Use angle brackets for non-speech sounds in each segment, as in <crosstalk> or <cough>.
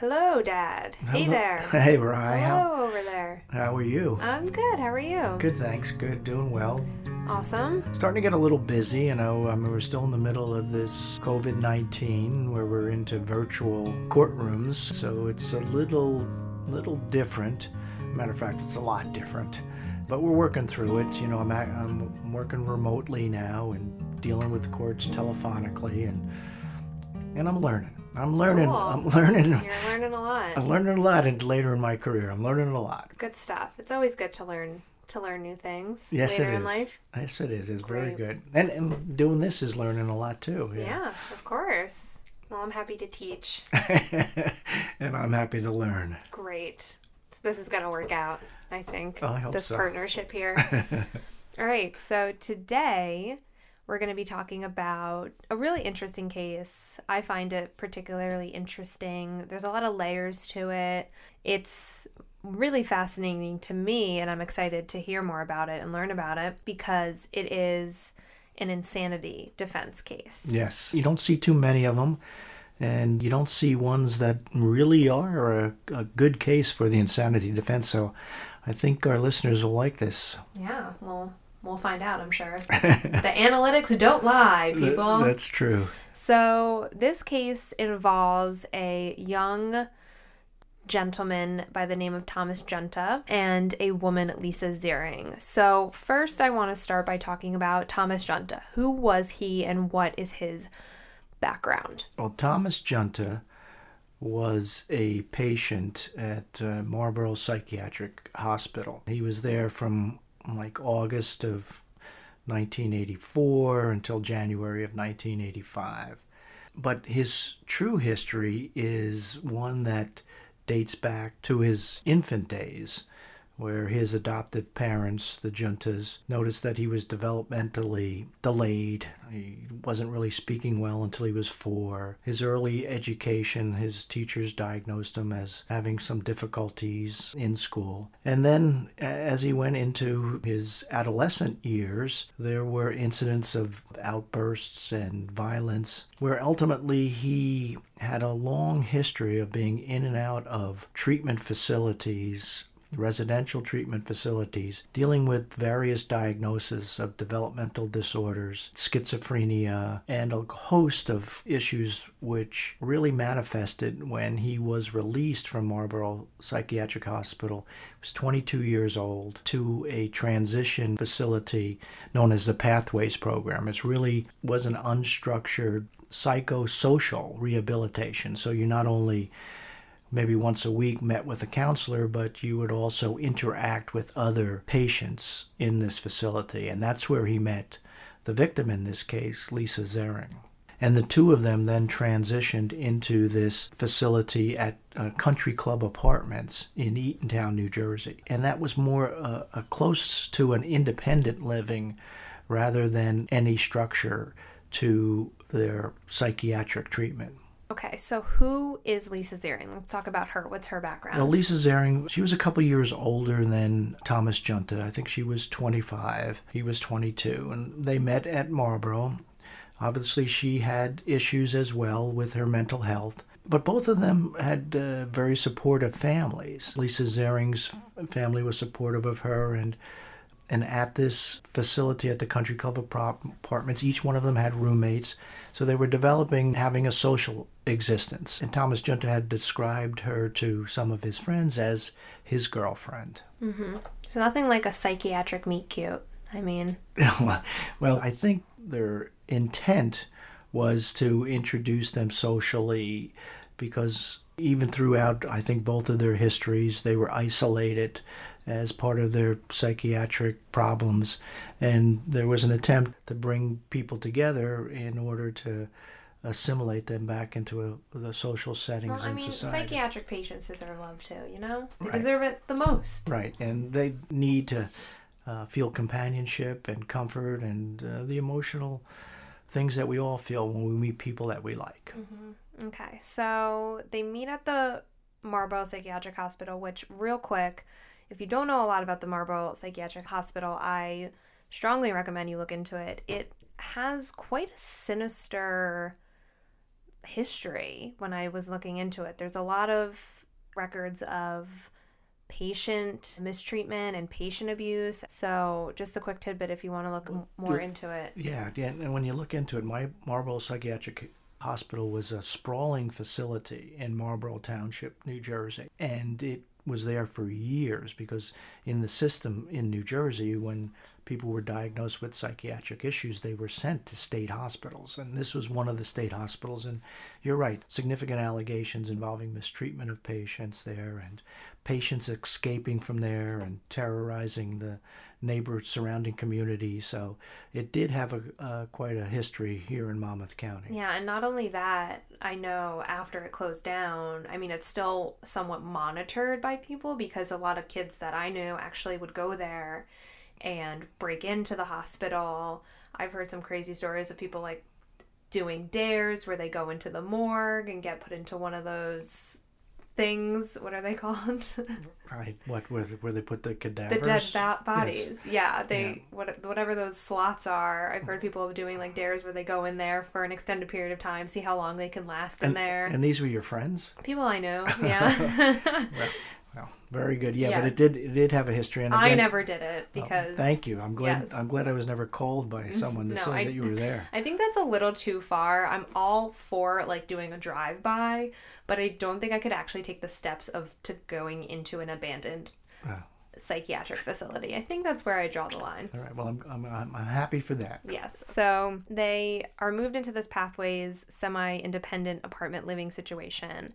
Hello, Dad. Hey there. <laughs> Hey. How, Hello over there. how are you? I'm good. How are you? Good, thanks. Good, doing well. Awesome. Starting to get a little busy, you know. I mean, we're still in the middle of this COVID 19 where we're into virtual courtrooms, so it's a little, little different. Matter of fact, it's a lot different. But we're working through it. You know, I'm, ac- I'm working remotely now and dealing with courts telephonically, and and I'm learning. I'm learning. Cool. I'm learning. You're learning a lot. I'm learning a lot and later in my career. I'm learning a lot. Good stuff. It's always good to learn to learn new things Yes, later it is. in life. Yes, it is. It's very good. And and doing this is learning a lot too. Yeah. of course. Well, I'm happy to teach. <laughs> and I'm happy to learn. Great. This is going to work out, I think. Oh, I hope this so. partnership here. <laughs> All right. So today we're going to be talking about a really interesting case. I find it particularly interesting. There's a lot of layers to it. It's really fascinating to me, and I'm excited to hear more about it and learn about it because it is an insanity defense case. Yes. You don't see too many of them. And you don't see ones that really are a, a good case for the insanity defense. So I think our listeners will like this. Yeah, well, we'll find out, I'm sure. <laughs> the analytics don't lie, people. That's true. So, this case involves a young gentleman by the name of Thomas Juinta and a woman, Lisa Ziering. So, first, I want to start by talking about Thomas Juinta. Who was he and what is his background? Well, Thomas Juinta was a patient at uh, Marlboro Psychiatric Hospital. He was there from like August of 1984 until January of 1985. But his true history is one that dates back to his infant days, where his adoptive parents, the Juintas, noticed that he was developmentally delayed. He wasn't really speaking well until he was four. His early education, his teachers diagnosed him as having some difficulties in school. And then as he went into his adolescent years, there were incidents of outbursts and violence where ultimately he had a long history of being in and out of treatment facilities residential treatment facilities dealing with various diagnoses of developmental disorders, schizophrenia, and a host of issues which really manifested when he was released from Marlboro Psychiatric Hospital. He was 22 years old to a transition facility known as the Pathways Program. It really was an unstructured psychosocial rehabilitation. So you not only maybe once a week met with a counselor, but you would also interact with other patients in this facility. And that's where he met the victim in this case, Lisa Zering. And the two of them then transitioned into this facility at uh, Country Club Apartments in Eatontown, New Jersey. And that was more uh, uh, close to an independent living rather than any structure to their psychiatric treatment. Okay, so who is Lisa Ziering? Let's talk about her. What's her background? Well, Lisa Zering, she was a couple years older than Thomas Juinta. I think she was 25. He was 22. And they met at Marlboro. Obviously, she had issues as well with her mental health. But both of them had uh, very supportive families. Lisa Zering's family was supportive of her, and and at this facility at the Country Club Apartments, each one of them had roommates. So they were developing having a social existence. And Thomas Juinta had described her to some of his friends as his girlfriend. Mm-hmm. So nothing like a psychiatric meet cute. I mean, <laughs> well, I think their intent was to introduce them socially because even throughout, I think, both of their histories, they were isolated as part of their psychiatric problems. And there was an attempt to bring people together in order to assimilate them back into a, the social settings well, I mean, society. psychiatric patients deserve love too. You know, they Right. deserve it the most. Right, and they need to uh, feel companionship and comfort and uh, the emotional things that we all feel when we meet people that we like. Okay, so they meet at the Marlboro Psychiatric Hospital, which, real quick, if you don't know a lot about the Marlboro Psychiatric Hospital, I strongly recommend you look into it. It has quite a sinister history when I was looking into it. There's a lot of records of patient mistreatment and patient abuse. So, just a quick tidbit if you want to look more into it. Yeah, yeah, and when you look into it, my Marlboro Psychiatric Hospital was a sprawling facility in Marlboro Township, New Jersey, and it was there for years because in the system in New Jersey, when people were diagnosed with psychiatric issues, they were sent to state hospitals. And this was one of the state hospitals. And you're right, significant allegations involving mistreatment of patients there and patients escaping from there and terrorizing the neighbor surrounding community. So it did have a quite a history here in Monmouth County. Yeah, and not only that, I know after it closed down, I mean, it's still somewhat monitored by people because a lot of kids that I knew actually would go there and break into the hospital. I've heard some crazy stories of people like doing dares where they go into the morgue and get put into one of those things. What are they <laughs> called? right. What where, where they put the cadavers? The dead ba- bodies. Yes. Yeah. They yeah. what whatever those slots are. I've heard people doing like dares where they go in there for an extended period of time, see how long they can last and, in there. And these were your friends? People I know. <laughs> Yeah. well, well, very good. Yeah, yeah, but it did it did have a history. And again, I never did it oh, because. Oh, thank you. I'm glad. Yes. I'm glad I was never called by mm-hmm. someone to no, say I, that you were there. I think that's a little too far. I'm all for like doing a drive by, but I don't think I could actually take the steps of to going into an abandoned. Oh. Psychiatric facility. I think that's where I draw the line. All right. Well, I'm, I'm, I'm happy for that. Yes. So they are moved into this pathways semi independent apartment living situation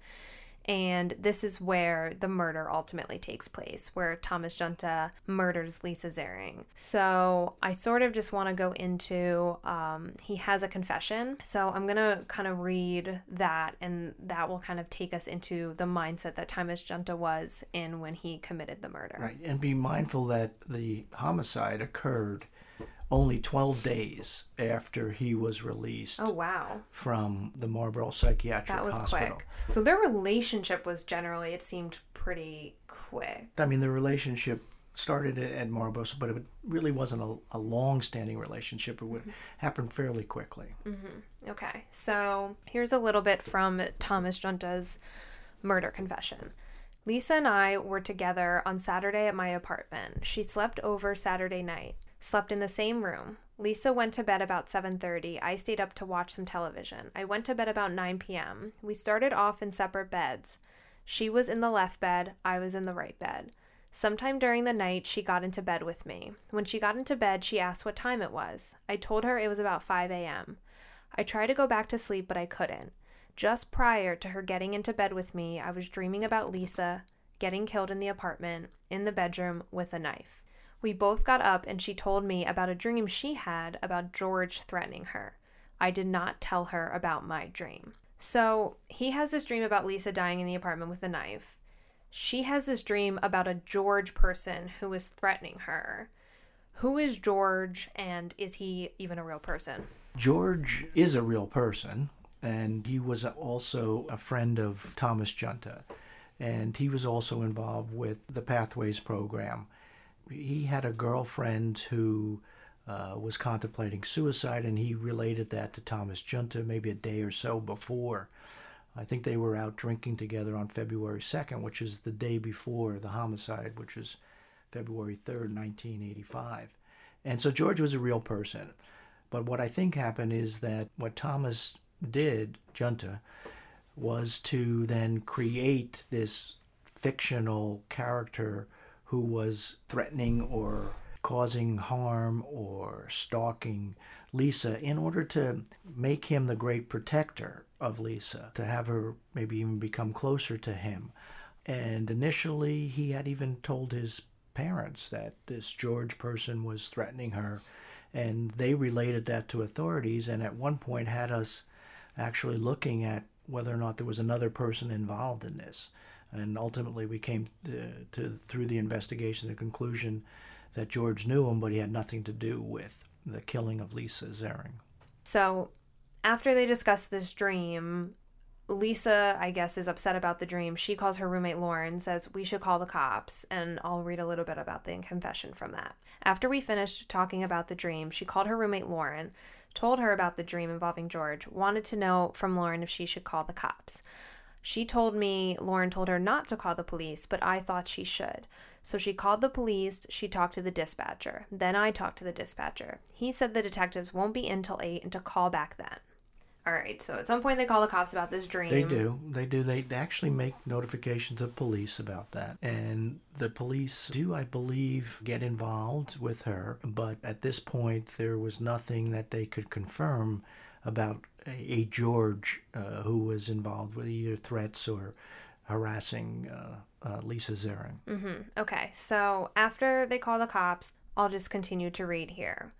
and this is where the murder ultimately takes place, where Thomas Juinta murders Lisa Zering. So I sort of just want to go into um, he has a confession. So I'm going to kind of read that, and that will kind of take us into the mindset that Thomas Juinta was in when he committed the murder. Right. And be mindful that the homicide occurred only 12 days after he was released. Oh, wow. From the Marlboro Psychiatric Hospital. That was Hospital. quick. So their relationship was generally, it seemed pretty quick. I mean, the relationship started at Marlboro, but it really wasn't a, a long standing relationship. It would mm-hmm. happen fairly quickly. Mm-hmm. Okay. So here's a little bit from Thomas Juinta's murder confession. Lisa and I were together on Saturday at my apartment. She slept over Saturday night slept in the same room. Lisa went to bed about 7:30. I stayed up to watch some television. I went to bed about 9 p.m. We started off in separate beds. She was in the left bed, I was in the right bed. Sometime during the night, she got into bed with me. When she got into bed, she asked what time it was. I told her it was about 5 a.m. I tried to go back to sleep, but I couldn't. Just prior to her getting into bed with me, I was dreaming about Lisa getting killed in the apartment, in the bedroom, with a knife. We both got up and she told me about a dream she had about George threatening her. I did not tell her about my dream. So he has this dream about Lisa dying in the apartment with a knife. She has this dream about a George person who is threatening her. Who is George and is he even a real person? George is a real person and he was also a friend of Thomas Juinta and he was also involved with the Pathways program he had a girlfriend who uh, was contemplating suicide, and he related that to Thomas Juinta maybe a day or so before. I think they were out drinking together on February 2nd, which is the day before the homicide, which is February 3rd, 1985. And so George was a real person. But what I think happened is that what Thomas did, Juinta, was to then create this fictional character who was threatening or causing harm or stalking Lisa in order to make him the great protector of Lisa, to have her maybe even become closer to him. And initially, he had even told his parents that this George person was threatening her, and they related that to authorities, and at one point had us actually looking at whether or not there was another person involved in this and ultimately we came to, to through the investigation the conclusion that George knew him, but he had nothing to do with the killing of Lisa Zering. So, after they discuss this dream, Lisa, I guess, is upset about the dream. She calls her roommate Lauren, says, We should call the cops, and I'll read a little bit about the confession from that. After we finished talking about the dream, she called her roommate Lauren, told her about the dream involving George, wanted to know from Lauren if she should call the cops. She told me Lauren told her not to call the police, but I thought she should. So she called the police, she talked to the dispatcher. Then I talked to the dispatcher. He said the detectives won't be in till 8 and to call back then. All right, so at some point they call the cops about this dream. They do. They do. They actually make notifications to police about that. And the police do, I believe, get involved with her. But at this point, there was nothing that they could confirm about a, George uh, who was involved with either threats or harassing uh, uh, Lisa Zering. Mm-hmm. Okay, so after they call the cops, I'll just continue to read here.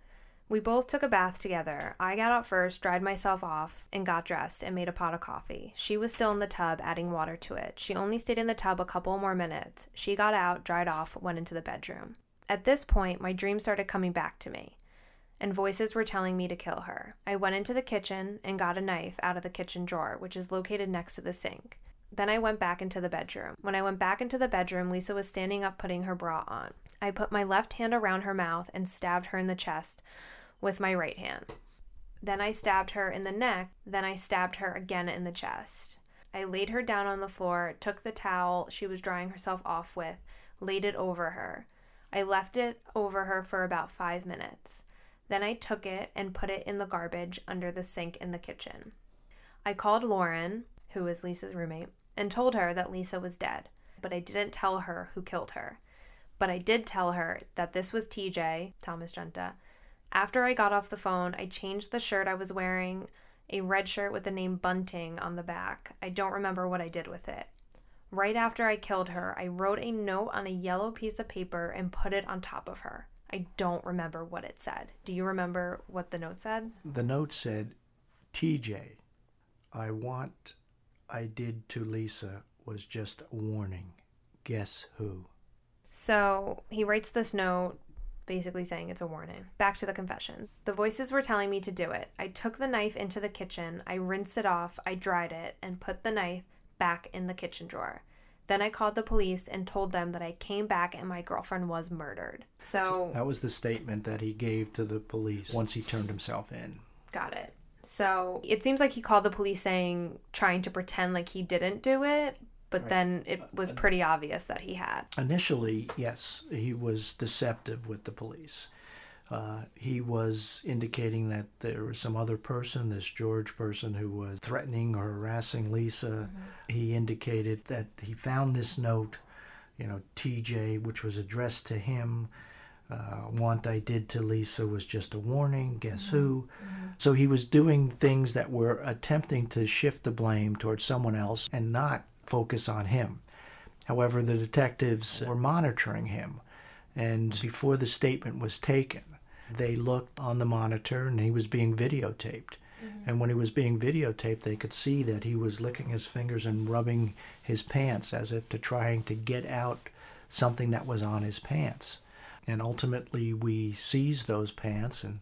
We both took a bath together. I got out first, dried myself off, and got dressed and made a pot of coffee. She was still in the tub, adding water to it. She only stayed in the tub a couple more minutes. She got out, dried off, went into the bedroom. At this point, my dream started coming back to me, and voices were telling me to kill her. I went into the kitchen and got a knife out of the kitchen drawer, which is located next to the sink. Then I went back into the bedroom. When I went back into the bedroom, Lisa was standing up putting her bra on. I put my left hand around her mouth and stabbed her in the chest with my right hand. Then I stabbed her in the neck. Then I stabbed her again in the chest. I laid her down on the floor, took the towel she was drying herself off with, laid it over her. I left it over her for about five minutes. Then I took it and put it in the garbage under the sink in the kitchen. I called Lauren, who is Lisa's roommate, and told her that Lisa was dead, but I didn't tell her who killed her. But I did tell her that this was TJ, Thomas Juinta. After I got off the phone, I changed the shirt I was wearing, a red shirt with the name Bunting on the back. I don't remember what I did with it. Right after I killed her, I wrote a note on a yellow piece of paper and put it on top of her. I don't remember what it said. Do you remember what the note said? The note said, TJ, I want I did to Lisa was just a warning. Guess who? So he writes this note basically saying it's a warning. Back to the confession. The voices were telling me to do it. I took the knife into the kitchen, I rinsed it off, I dried it, and put the knife back in the kitchen drawer. Then I called the police and told them that I came back and my girlfriend was murdered. So that was the statement that he gave to the police once he turned himself in. Got it. So it seems like he called the police saying, trying to pretend like he didn't do it, but right. then it uh, was pretty obvious that he had. Initially, yes, he was deceptive with the police. Uh, he was indicating that there was some other person, this George person, who was threatening or harassing Lisa. Mm-hmm. He indicated that he found this note, you know, TJ, which was addressed to him uh, want I did to Lisa was just a warning. Guess mm-hmm. who? Mm-hmm. So he was doing things that were attempting to shift the blame towards someone else and not focus on him. However, the detectives were monitoring him, and before the statement was taken, they looked on the monitor and he was being videotaped. Mm-hmm. And when he was being videotaped, they could see that he was licking his fingers and rubbing his pants as if to trying to get out something that was on his pants and ultimately we seized those pants and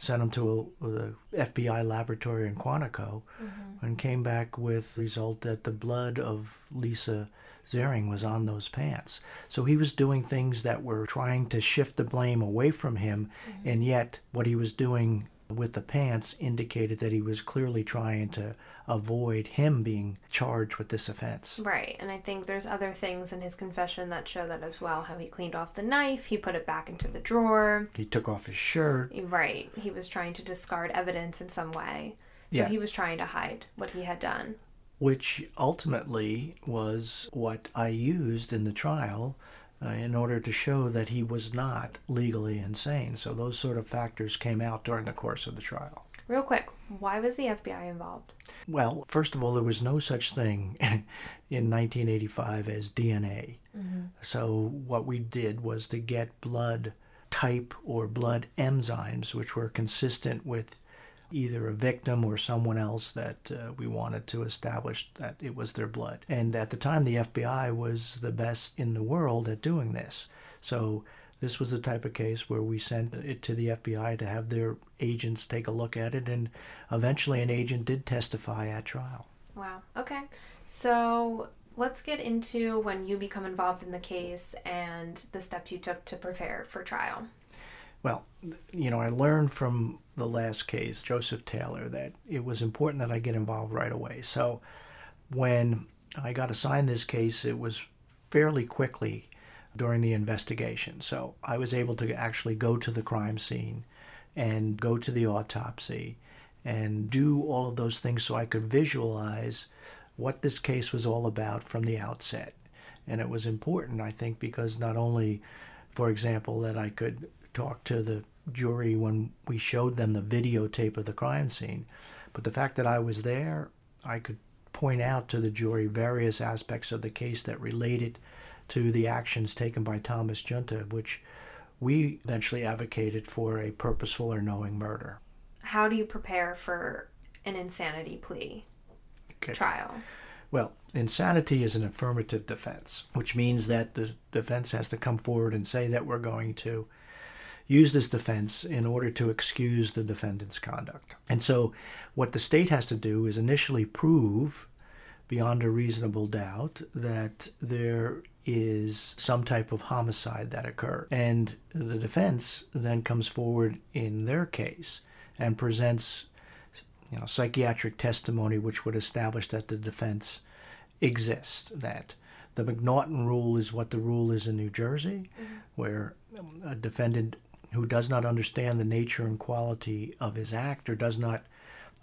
sent him to a, the FBI laboratory in Quantico mm-hmm. and came back with the result that the blood of Lisa Zering was on those pants. So he was doing things that were trying to shift the blame away from him, mm-hmm. and yet what he was doing with the pants indicated that he was clearly trying to avoid him being charged with this offense. Right, and I think there's other things in his confession that show that as well how he cleaned off the knife, he put it back into the drawer. He took off his shirt. Right, he was trying to discard evidence in some way. So yeah. he was trying to hide what he had done. Which ultimately was what I used in the trial uh, in order to show that he was not legally insane. So those sort of factors came out during the course of the trial. Real quick, why was the FBI involved? Well, first of all, there was no such thing <laughs> in 1985 as DNA. Mm-hmm. So what we did was to get blood type or blood enzymes, which were consistent with either a victim or someone else that uh, we wanted to establish that it was their blood. And at the time, the FBI was the best in the world at doing this. So this was the type of case where we sent it to the FBI to have their agents take a look at it, and eventually an agent did testify at trial. Wow. Okay. So let's get into when you become involved in the case and the steps you took to prepare for trial. Well, you know, I learned from the last case, Joseph Taylor, that it was important that I get involved right away. So when I got assigned this case, it was fairly quickly during the investigation. So I was able to actually go to the crime scene and go to the autopsy and do all of those things so I could visualize what this case was all about from the outset. And it was important, I think, because not only, for example, that I could talk to the jury when we showed them the videotape of the crime scene, but the fact that I was there, I could point out to the jury various aspects of the case that related to the actions taken by Thomas Juinta, which we eventually advocated for a purposeful or knowing murder. How do you prepare for an insanity plea okay. trial? Well, insanity is an affirmative defense, which means that the defense has to come forward and say that we're going to use this defense in order to excuse the defendant's conduct. And so, what the state has to do is initially prove beyond a reasonable doubt that there is some type of homicide that occurred. And the defense then comes forward in their case and presents you know, psychiatric testimony which would establish that the defense exists, that the McNaughton rule is what the rule is in New Jersey, mm-hmm. where a defendant who does not understand the nature and quality of his act or does not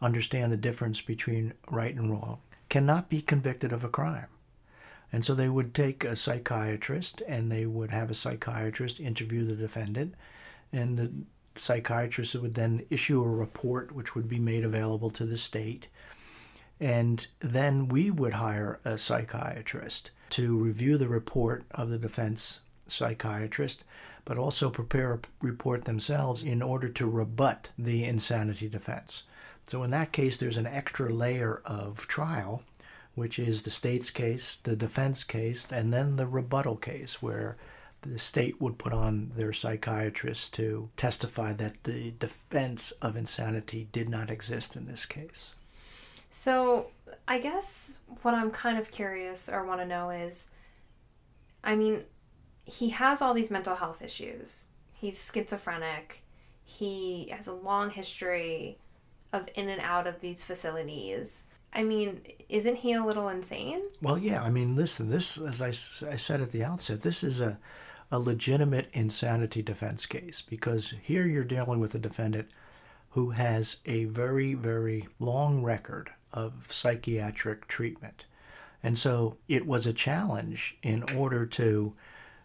understand the difference between right and wrong cannot be convicted of a crime. And so they would take a psychiatrist and they would have a psychiatrist interview the defendant, and the psychiatrist would then issue a report which would be made available to the state. And then we would hire a psychiatrist to review the report of the defense psychiatrist, but also prepare a report themselves in order to rebut the insanity defense. So in that case, there's an extra layer of trial, which is the state's case, the defense case, and then the rebuttal case, where the state would put on their psychiatrist to testify that the defense of insanity did not exist in this case. So, I guess what I'm kind of curious or want to know is I mean, he has all these mental health issues. He's schizophrenic. He has a long history of in and out of these facilities. I mean, isn't he a little insane? Well, yeah. I mean, listen, this, as I, I said at the outset, this is a, a legitimate insanity defense case because here you're dealing with a defendant who has a very, very long record of psychiatric treatment. And so it was a challenge in order to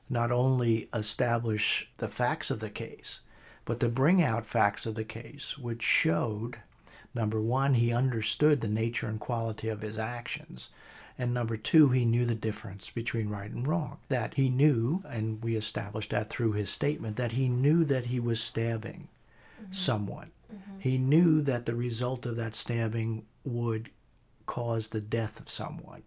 not only establish the facts of the case, but to bring out facts of the case which showed Number one, he understood the nature and quality of his actions. And number two, he knew the difference between right and wrong. That he knew, and we established that through his statement, that he knew that he was stabbing mm-hmm. someone. Mm-hmm. He knew that the result of that stabbing would cause the death of someone.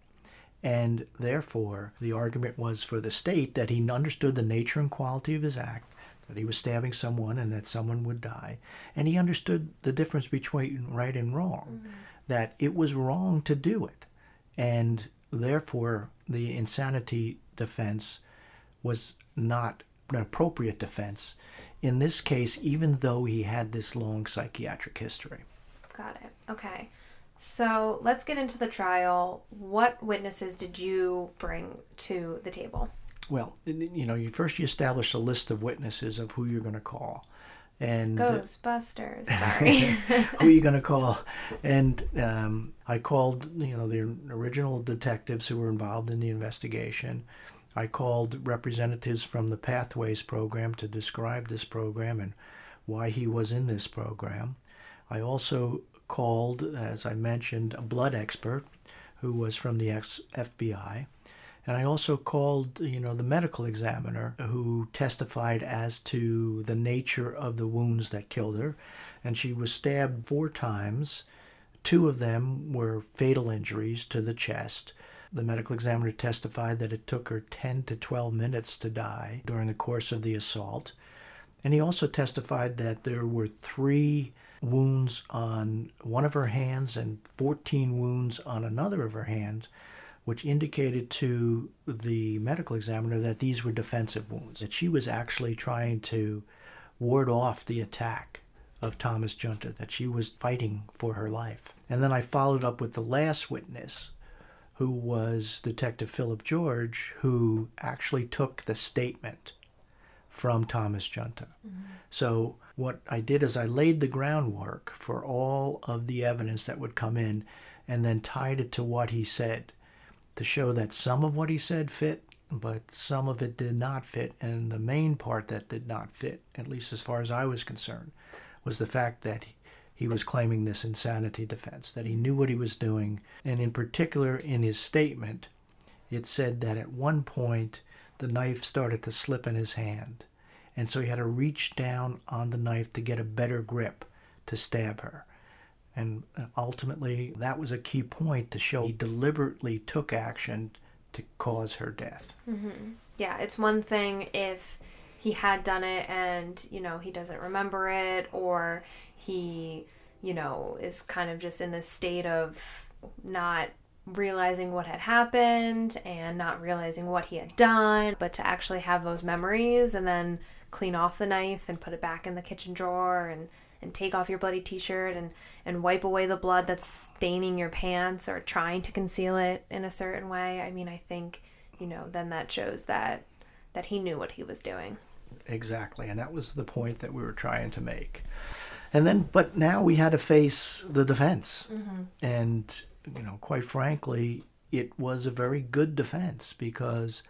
And therefore, the argument was for the state that he understood the nature and quality of his act that he was stabbing someone and that someone would die. And he understood the difference between right and wrong, mm-hmm. that it was wrong to do it. And therefore, the insanity defense was not an appropriate defense in this case, even though he had this long psychiatric history. Got it. Okay. So let's get into the trial. What witnesses did you bring to the table? Well, you know, you first you establish a list of witnesses of who you're going to call, and uh, Ghostbusters. <laughs> Sorry, <laughs> who are you going to call? And um, I called, you know, the original detectives who were involved in the investigation. I called representatives from the Pathways program to describe this program and why he was in this program. I also called, as I mentioned, a blood expert who was from the FBI. And I also called, you know, the medical examiner who testified as to the nature of the wounds that killed her. And she was stabbed four times. Two of them were fatal injuries to the chest. The medical examiner testified that it took her 10 to 12 minutes to die during the course of the assault. And he also testified that there were three wounds on one of her hands and 14 wounds on another of her hands which indicated to the medical examiner that these were defensive wounds, that she was actually trying to ward off the attack of Thomas Juinta, that she was fighting for her life. And then I followed up with the last witness, who was Detective Philip George, who actually took the statement from Thomas Juinta. Mm-hmm. So what I did is I laid the groundwork for all of the evidence that would come in and then tied it to what he said to show that some of what he said fit, but some of it did not fit. And the main part that did not fit, at least as far as I was concerned, was the fact that he was claiming this insanity defense, that he knew what he was doing. And in particular, in his statement, it said that at one point the knife started to slip in his hand. And so he had to reach down on the knife to get a better grip to stab her. And ultimately, that was a key point to show he deliberately took action to cause her death. Mm-hmm. Yeah, it's one thing if he had done it and you know he doesn't remember it or he you know is kind of just in this state of not realizing what had happened and not realizing what he had done but to actually have those memories and then clean off the knife and put it back in the kitchen drawer and and take off your bloody t-shirt and and wipe away the blood that's staining your pants or trying to conceal it in a certain way i mean i think you know then that shows that that he knew what he was doing. Exactly, and that was the point that we were trying to make. And then, but now we had to face the defense, mm-hmm. and you know, quite frankly, it was a very good defense because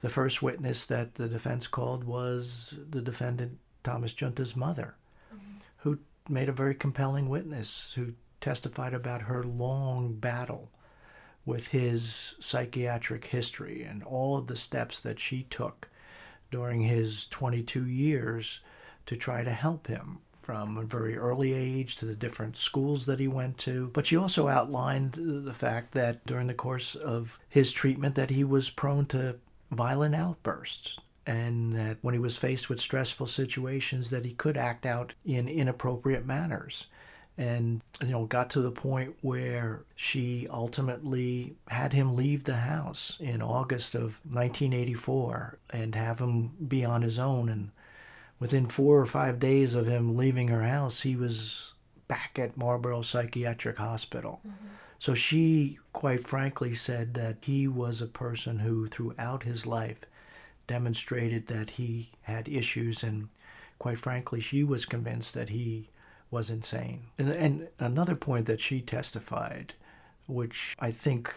the first witness that the defense called was the defendant Thomas Juinta's mother, mm-hmm. who made a very compelling witness who testified about her long battle with his psychiatric history and all of the steps that she took during his 22 years to try to help him from a very early age to the different schools that he went to. But she also outlined the fact that during the course of his treatment that he was prone to violent outbursts and that when he was faced with stressful situations that he could act out in inappropriate manners. And you know got to the point where she ultimately had him leave the house in August of 1984 and have him be on his own. And within 4 or 5 days of him leaving her house he was back at Marlboro Psychiatric Hospital. Mm-hmm. So she quite frankly said that he was a person who throughout his life demonstrated that he had issues and quite frankly she was convinced that he was insane. And, and another point that she testified, which I think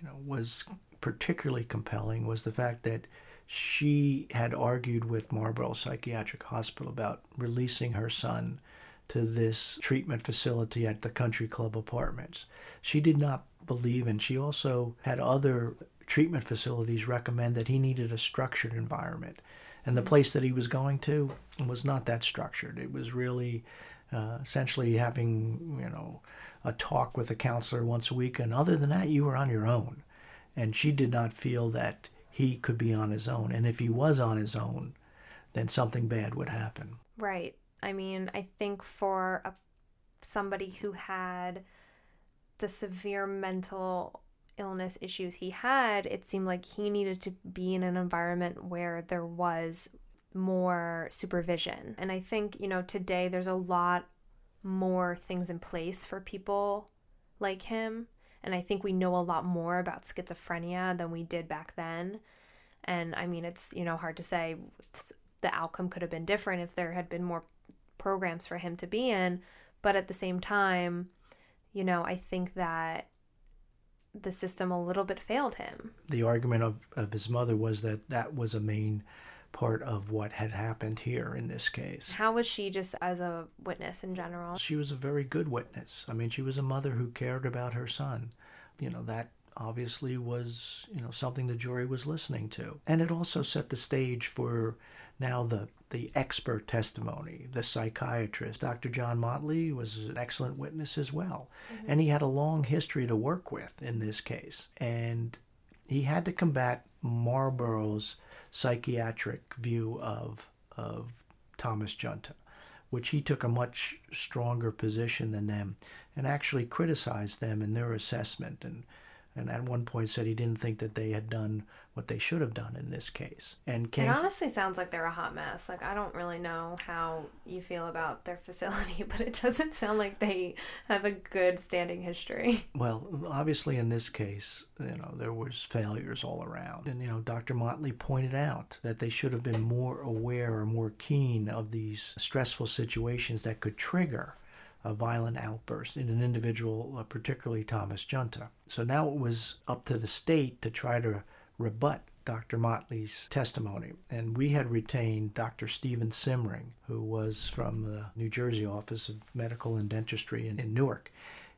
you know was particularly compelling, was the fact that she had argued with Marlboro Psychiatric Hospital about releasing her son to this treatment facility at the Country Club Apartments. She did not believe, and she also had other treatment facilities recommend that he needed a structured environment. And the place that he was going to was not that structured. It was really uh, essentially having, you know, a talk with a counselor once a week. And other than that, you were on your own. And she did not feel that he could be on his own. And if he was on his own, then something bad would happen. Right. I mean, I think for a, somebody who had the severe mental illness issues he had, it seemed like he needed to be in an environment where there was more supervision. And I think, you know, today there's a lot more things in place for people like him. And I think we know a lot more about schizophrenia than we did back then. And I mean, it's, you know, hard to say the outcome could have been different if there had been more programs for him to be in. But at the same time, you know, I think that the system a little bit failed him. The argument of, of his mother was that that was a main part of what had happened here in this case. How was she just as a witness in general? She was a very good witness. I mean, she was a mother who cared about her son. You know, that obviously was, you know, something the jury was listening to. And it also set the stage for now the the expert testimony, the psychiatrist. Dr. John Motley was an excellent witness as well. Mm-hmm. And he had a long history to work with in this case. And he had to combat Marlboro's psychiatric view of of Thomas Juinta, which he took a much stronger position than them and actually criticized them in their assessment and and at one point said he didn't think that they had done what they should have done in this case. And came it honestly sounds like they're a hot mess. Like I don't really know how you feel about their <laughs> facility, but it doesn't sound like they have a good standing history. <laughs> Well, obviously in this case, you know, there was failures all around. And you know, Dr. Motley pointed out that they should have been more aware or more keen of these stressful situations that could trigger a violent outburst in an individual, uh, particularly Thomas Juinta. So now it was up to the state to try to rebut Dr. Motley's testimony. And we had retained Dr. Stephen Simring, who was from the New Jersey Office of Medical and Dentistry in, in Newark.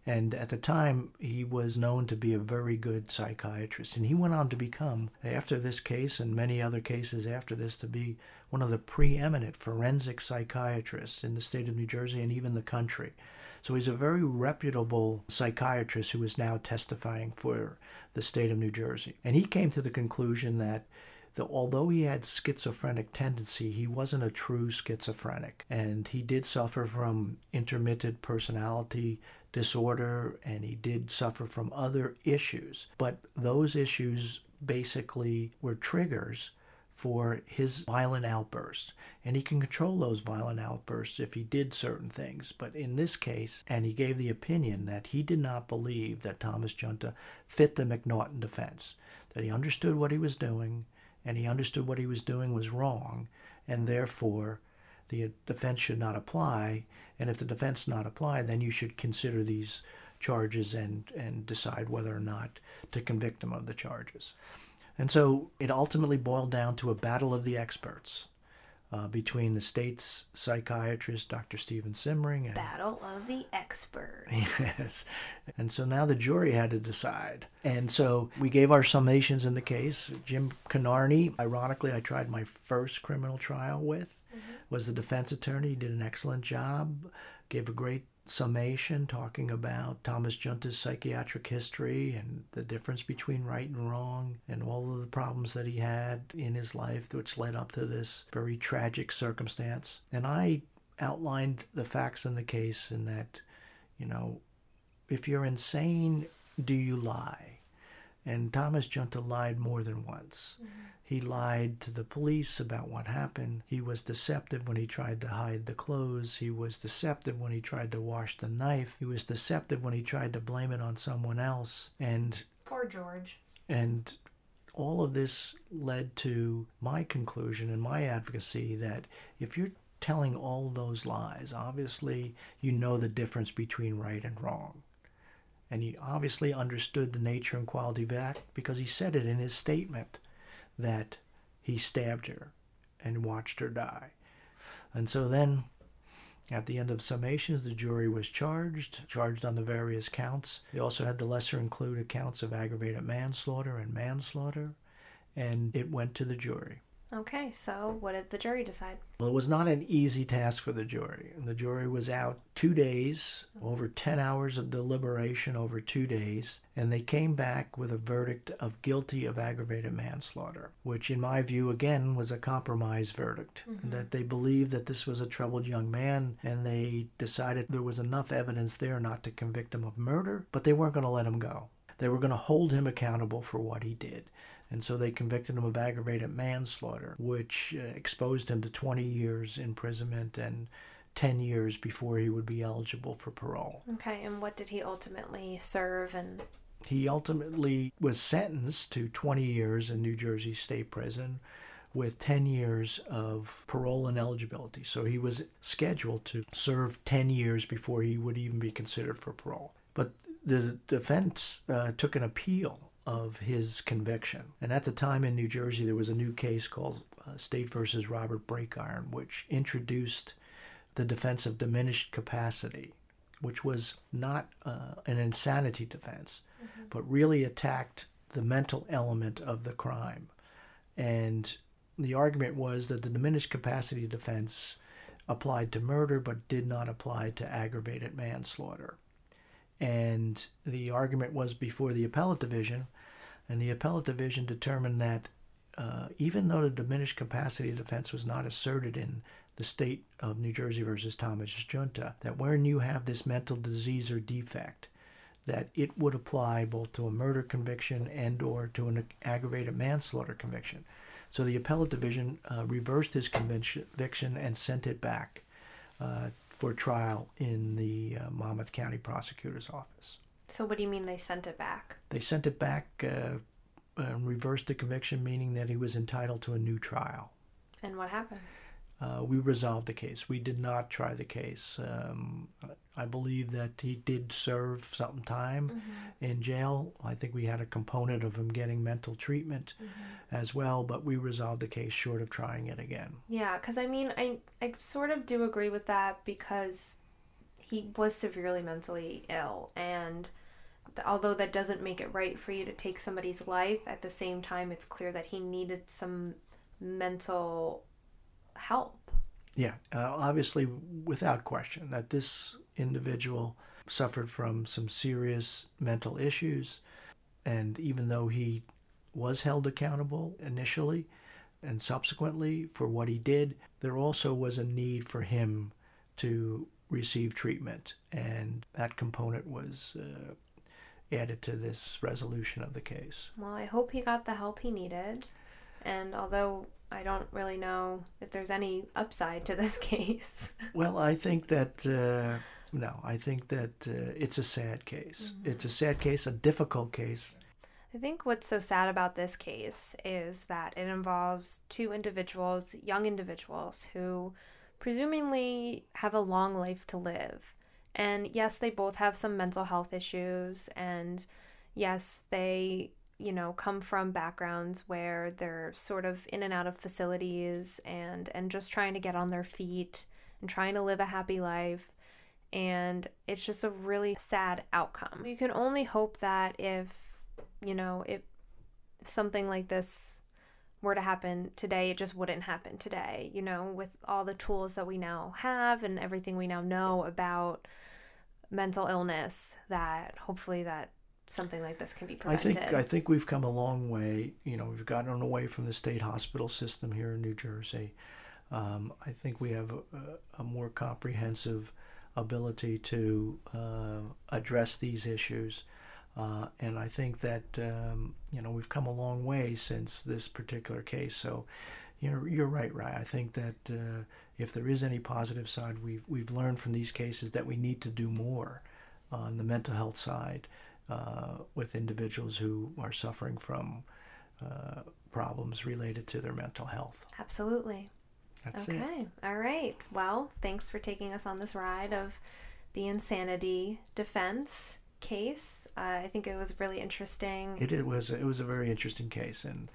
And at the time, he was known to be a very good psychiatrist. And he went on to become, after this case and many other cases after this, to be one of the preeminent forensic psychiatrists in the state of New Jersey and even the country. So he's a very reputable psychiatrist who is now testifying for the state of New Jersey. And he came to the conclusion that that although he had schizophrenic tendency, he wasn't a true schizophrenic. And he did suffer from intermittent personality disorder and he did suffer from other issues. But those issues basically were triggers for his violent outbursts. And he can control those violent outbursts if he did certain things. But in this case, and he gave the opinion that he did not believe that Thomas Juinta fit the McNaughton defense, that he understood what he was doing, and he understood what he was doing was wrong, and therefore the defense should not apply. And if the defense not apply, then you should consider these charges and, and decide whether or not to convict him of the charges. And so it ultimately boiled down to a battle of the experts uh, between the state's psychiatrist, Dr. Stephen Simring. And, battle of the experts. <laughs> Yes. And so now the jury had to decide. And so we gave our summations in the case. Jim Canarney, ironically, I tried my first criminal trial with, mm-hmm. was the defense attorney. He did an excellent job, gave a great summation talking about Thomas Juinta's psychiatric history and the difference between right and wrong and all of the problems that he had in his life, which led up to this very tragic circumstance. And I outlined the facts in the case in that, you know, if you're insane, do you lie? And Thomas Juinta lied more than once. Mm-hmm. He lied to the police about what happened. He was deceptive when he tried to hide the clothes. He was deceptive when he tried to wash the knife. He was deceptive when he tried to blame it on someone else. And poor George. And all of this led to my conclusion and my advocacy that if you're telling all those lies, obviously you know the difference between right and wrong. And he obviously understood the nature and quality of the act because he said it in his statement that he stabbed her and watched her die. And so then, at the end of summations, the jury was charged, charged on the various counts. They also had the lesser included counts of aggravated manslaughter and manslaughter, and it went to the jury. Okay, so what did the jury decide? Well, it was not an easy task for the jury. The jury was out two days, over 10 hours of deliberation over two days, and they came back with a verdict of guilty of aggravated manslaughter, which, in my view, again, was a compromise verdict. Mm-hmm. That they believed that this was a troubled young man, and they decided there was enough evidence there not to convict him of murder, but they weren't going to let him go. They were going to hold him accountable for what he did. And so they convicted him of aggravated manslaughter, which uh, exposed him to 20 years imprisonment and 10 years before he would be eligible for parole. Okay, and what did he ultimately serve and he ultimately was sentenced to 20 years in New Jersey State Prison with 10 years of parole and eligibility. So he was scheduled to serve 10 years before he would even be considered for parole. But the defense uh, took an appeal of his conviction. And at the time in New Jersey, there was a new case called uh, State versus Robert Breakiron, which introduced the defense of diminished capacity, which was not uh, an insanity defense, mm-hmm. but really attacked the mental element of the crime. And the argument was that the diminished capacity defense applied to murder but did not apply to aggravated manslaughter. And the argument was before the appellate division, and the appellate division determined that uh, even though the diminished capacity defense was not asserted in the state of New Jersey versus Thomas Juinta, that when you have this mental disease or defect, that it would apply both to a murder conviction and or to an aggravated manslaughter conviction. So the appellate division uh, reversed his conviction and sent it back uh, for trial in the uh, Monmouth County Prosecutor's Office. So what do you mean they sent it back? They sent it back uh, and reversed the conviction, meaning that he was entitled to a new trial. And what happened? Uh, we resolved the case. We did not try the case. Um, I believe that he did serve some time mm-hmm. in jail. I think we had a component of him getting mental treatment mm-hmm. as well, but we resolved the case short of trying it again. Yeah, because I mean, I, I sort of do agree with that because he was severely mentally ill. And although that doesn't make it right for you to take somebody's life, at the same time, it's clear that he needed some mental help. Yeah, uh, obviously, without question, that this individual suffered from some serious mental issues. And even though he was held accountable initially and subsequently for what he did, there also was a need for him to receive treatment. And that component was uh, added to this resolution of the case. Well, I hope he got the help he needed. And although I don't really know if there's any upside to this <laughs> case. well, I think that uh, no, I think that uh, it's a sad case. Mm-hmm. It's a sad case, a difficult case. I think what's so sad about this case is that it involves two individuals, young individuals, who presumably have a long life to live. And yes, they both have some mental health issues, and yes, they you know come from backgrounds where they're sort of in and out of facilities and and just trying to get on their feet and trying to live a happy life and it's just a really sad outcome. You can only hope that if you know if, if something like this were to happen today, it just wouldn't happen today, you know, with all the tools that we now have and everything we now know about mental illness that hopefully that something like this can be prevented. I think I think we've come a long way. You know, we've gotten away from the state hospital system here in New Jersey. Um, I think we have a, a, more comprehensive ability to uh, address these issues. Uh, and I think that um, you know we've come a long way since this particular case. So, you know, you're right, Rye. I think that uh, if there is any positive side, we've we've learned from these cases that we need to do more on the mental health side uh, with individuals who are suffering from uh, problems related to their mental health. Absolutely. That's okay. it. Okay. All right. Well, thanks for taking us on this ride of the insanity defense case. Uh, I think it was really interesting. It, it was. It was a very interesting case, and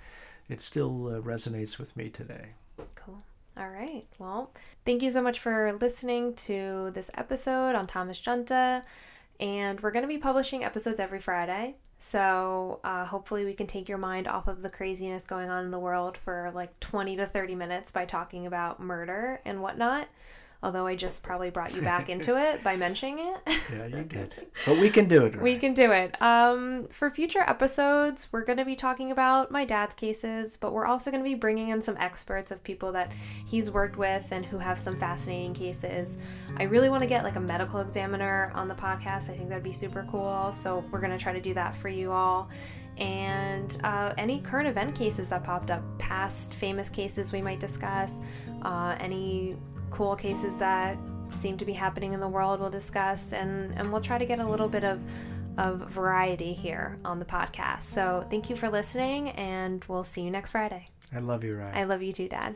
it still uh, resonates with me today. Cool. All right. Well, thank you so much for listening to this episode on Thomas Juinta. And we're going to be publishing episodes every Friday. So uh, hopefully, we can take your mind off of the craziness going on in the world for like 20 to 30 minutes by talking about murder and whatnot although I just probably brought you back into <laughs> it by mentioning it. yeah, you did. But we can do it. Right? We can do it. Um, for future episodes, we're going to be talking about my dad's cases, but we're also going to be bringing in some experts of people that he's worked with and who have some fascinating cases. I really want to get like a medical examiner on the podcast. I think that'd be super cool. So we're going to try to do that for you all and uh, any current event cases that popped up, past famous cases we might discuss, uh, any cool cases that seem to be happening in the world we'll discuss and and we'll try to get a little bit of of variety here on the podcast. So thank you for listening and we'll see you next Friday. I love you, Ryan. I love you too, Dad.